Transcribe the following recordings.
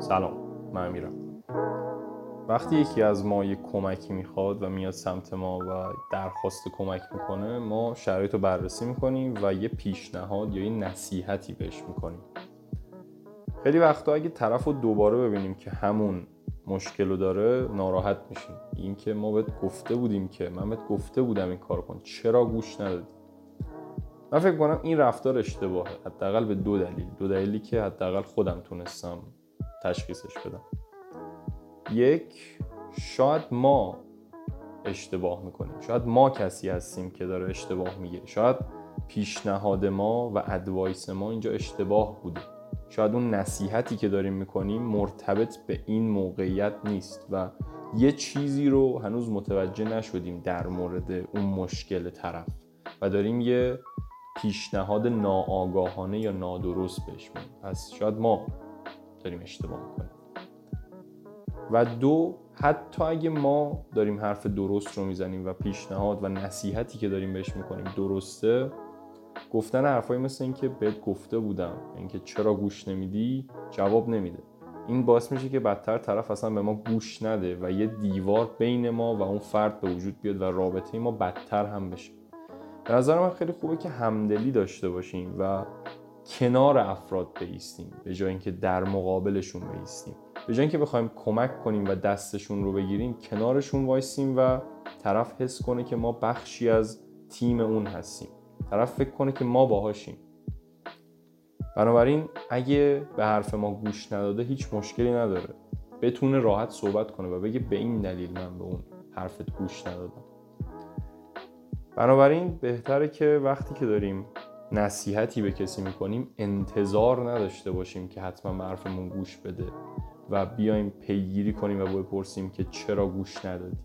سلام من امیرم. وقتی یکی از ما یک کمکی می‌خواد و میاد سمت ما و درخواست کمک می‌کنه ما شرایط رو بررسی می‌کنیم و یه پیشنهاد یا یه نصیحتی بهش می‌کنیم. خیلی وقتا اگه طرف رو دوباره ببینیم که همون مشکل رو داره ناراحت میشیم. این که ما بهت گفته بودیم که من بهت گفته بودم این کار کن چرا گوش ندادی؟ من فکر کنم این رفتار اشتباهه حداقل به دو دلیل. دو دلیلی که حداقل خودم تونستم تشخیصش بدم. یک شاید ما اشتباه می‌کنیم. شاید ما کسی هستیم که داره اشتباه می‌گیره. شاید پیشنهاد ما و ادوایس ما اینجا اشتباه بوده. شاید اون نصیحتی که داریم می‌کنیم مرتبط به این موقعیت نیست و یه چیزی رو هنوز متوجه نشدیم در مورد اون مشکل طرف و داریم یه پیشنهاد ناآگاهانه یا نادرست بهش میدیم. پس شاید ما داریم اشتباه می‌کنیم. و دو حتی اگه ما داریم حرف درست رو می‌زنیم و پیشنهاد و نصیحتی که داریم بهش می‌کنیم درسته گفتن حرفایی مثل اینکه بهت گفته بودم اینکه چرا گوش نمیدی جواب نمیده. این باعث میشه که بدتر طرف اصلا به ما گوش نده و یه دیوار بین ما و اون فرد به وجود بیاد و رابطه ما بدتر هم بشه. به نظر من خیلی خوبه که همدلی داشته باشیم و کنار افراد بیستیم به جای اینکه در مقابلشون بیستیم. به جای اینکه بخوایم کمک کنیم و دستشون رو بگیریم کنارشون وایسیم و طرف حس کنه که ما بخشی از تیم اون هستیم. طرف فکر کنه که ما باهاشیم. بنابراین اگه به حرف ما گوش نداده هیچ مشکلی نداره. بتونه راحت صحبت کنه و بگه به این دلیل من به اون حرفت گوش ندادم. بنابراین بهتره که وقتی که داریم نصیحتی به کسی می‌کنیم انتظار نداشته باشیم که حتما حرفمون گوش بده و بیایم پیگیری کنیم و بپرسیم که چرا گوش ندادی.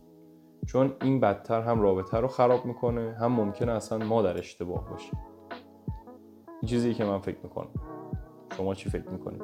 چون این بدتر هم رابطه رو خراب می‌کنه هم ممکنه اصلا ما در اشتباه باشیم. این چیزی که من فکر می‌کنم. شما چی فکر می‌کنید؟